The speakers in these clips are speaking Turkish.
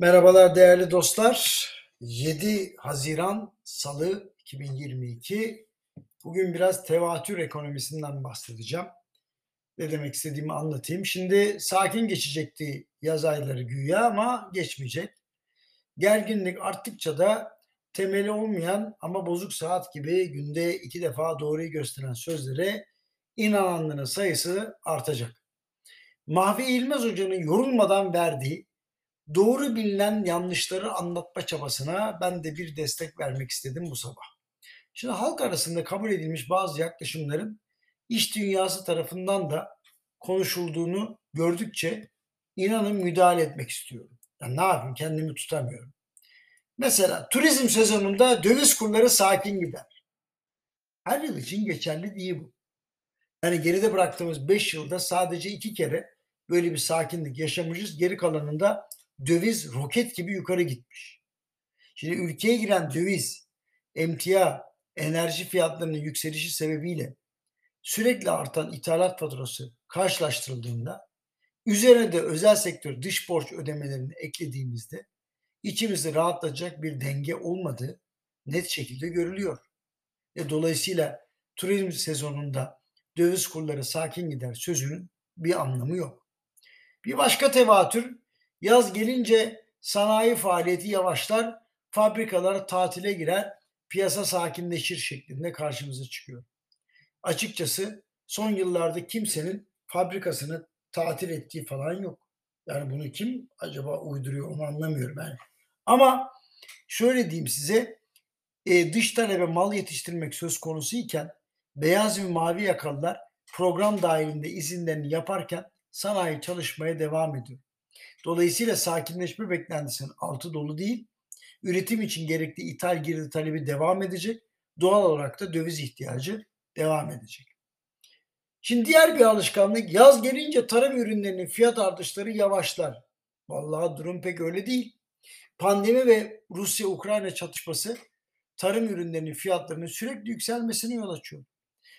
Merhabalar değerli dostlar. 7 Haziran Salı 2022. Bugün biraz tevatür ekonomisinden bahsedeceğim. Ne demek istediğimi anlatayım. Şimdi sakin geçecekti yaz ayları güya ama geçmeyecek. Gerginlik arttıkça da temeli olmayan ama bozuk saat gibi günde iki defa doğruyu gösteren sözlere inananların sayısı artacak. Mahvi İlmez Hoca'nın yorulmadan verdiği doğru bilinen yanlışları anlatma çabasına ben de bir destek vermek istedim bu sabah. Şimdi halk arasında kabul edilmiş bazı yaklaşımların iş dünyası tarafından da konuşulduğunu gördükçe inanın müdahale etmek istiyorum. Ya ne yapayım kendimi tutamıyorum. Mesela turizm sezonunda döviz kurları sakin gider. Her yıl için geçerli değil bu. Yani geride bıraktığımız 5 yılda sadece iki kere böyle bir sakinlik yaşamışız. Geri kalanında döviz roket gibi yukarı gitmiş. Şimdi ülkeye giren döviz, emtia, enerji fiyatlarının yükselişi sebebiyle sürekli artan ithalat faturası karşılaştırıldığında üzerine de özel sektör dış borç ödemelerini eklediğimizde içimizi rahatlatacak bir denge olmadığı net şekilde görülüyor. E dolayısıyla turizm sezonunda döviz kurları sakin gider sözünün bir anlamı yok. Bir başka tevatür Yaz gelince sanayi faaliyeti yavaşlar, fabrikalar tatile girer, piyasa sakinleşir şeklinde karşımıza çıkıyor. Açıkçası son yıllarda kimsenin fabrikasını tatil ettiği falan yok. Yani bunu kim acaba uyduruyor onu anlamıyorum yani. Ama şöyle diyeyim size e, dış talebe mal yetiştirmek söz konusu iken beyaz ve mavi yakalılar program dahilinde izinlerini yaparken sanayi çalışmaya devam ediyor. Dolayısıyla sakinleşme beklentisinin altı dolu değil. Üretim için gerekli ithal girdi talebi devam edecek. Doğal olarak da döviz ihtiyacı devam edecek. Şimdi diğer bir alışkanlık yaz gelince tarım ürünlerinin fiyat artışları yavaşlar. Vallahi durum pek öyle değil. Pandemi ve Rusya-Ukrayna çatışması tarım ürünlerinin fiyatlarının sürekli yükselmesine yol açıyor.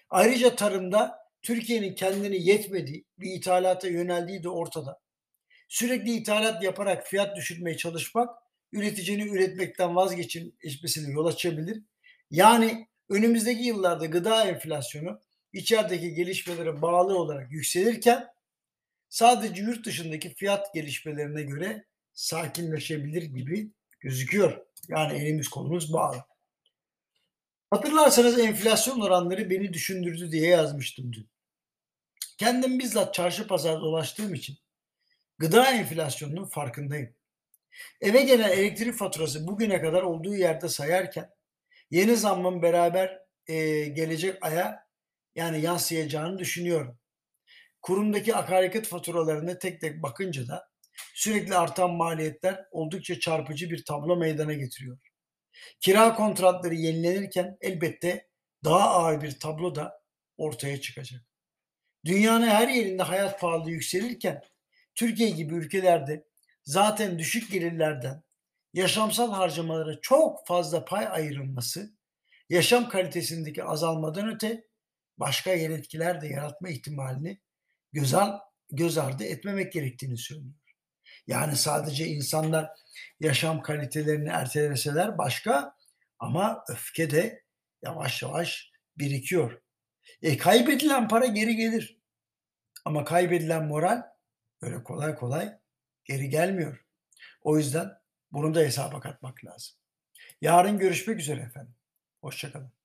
Ayrıca tarımda Türkiye'nin kendini yetmediği bir ithalata yöneldiği de ortada. Sürekli ithalat yaparak fiyat düşürmeye çalışmak üreticinin üretmekten vazgeçmesine yol açabilir. Yani önümüzdeki yıllarda gıda enflasyonu içerideki gelişmelere bağlı olarak yükselirken sadece yurt dışındaki fiyat gelişmelerine göre sakinleşebilir gibi gözüküyor. Yani elimiz kolumuz bağlı. Hatırlarsanız enflasyon oranları beni düşündürdü diye yazmıştım dün. Kendim bizzat çarşı pazar dolaştığım için Gıda enflasyonunun farkındayım. Eve gelen elektrik faturası bugüne kadar olduğu yerde sayarken yeni zammın beraber e, gelecek aya yani yansıyacağını düşünüyorum. Kurumdaki akaryakıt faturalarına tek tek bakınca da sürekli artan maliyetler oldukça çarpıcı bir tablo meydana getiriyor. Kira kontratları yenilenirken elbette daha ağır bir tablo da ortaya çıkacak. Dünyanın her yerinde hayat pahalı yükselirken Türkiye gibi ülkelerde zaten düşük gelirlerden yaşamsal harcamalara çok fazla pay ayrılması yaşam kalitesindeki azalmadan öte başka yan etkiler de yaratma ihtimalini göz, al, göz ardı etmemek gerektiğini söylüyor. Yani sadece insanlar yaşam kalitelerini erteleseler başka ama öfke de yavaş yavaş birikiyor. E, kaybedilen para geri gelir. Ama kaybedilen moral öyle kolay kolay geri gelmiyor. O yüzden bunu da hesaba katmak lazım. Yarın görüşmek üzere efendim. Hoşçakalın.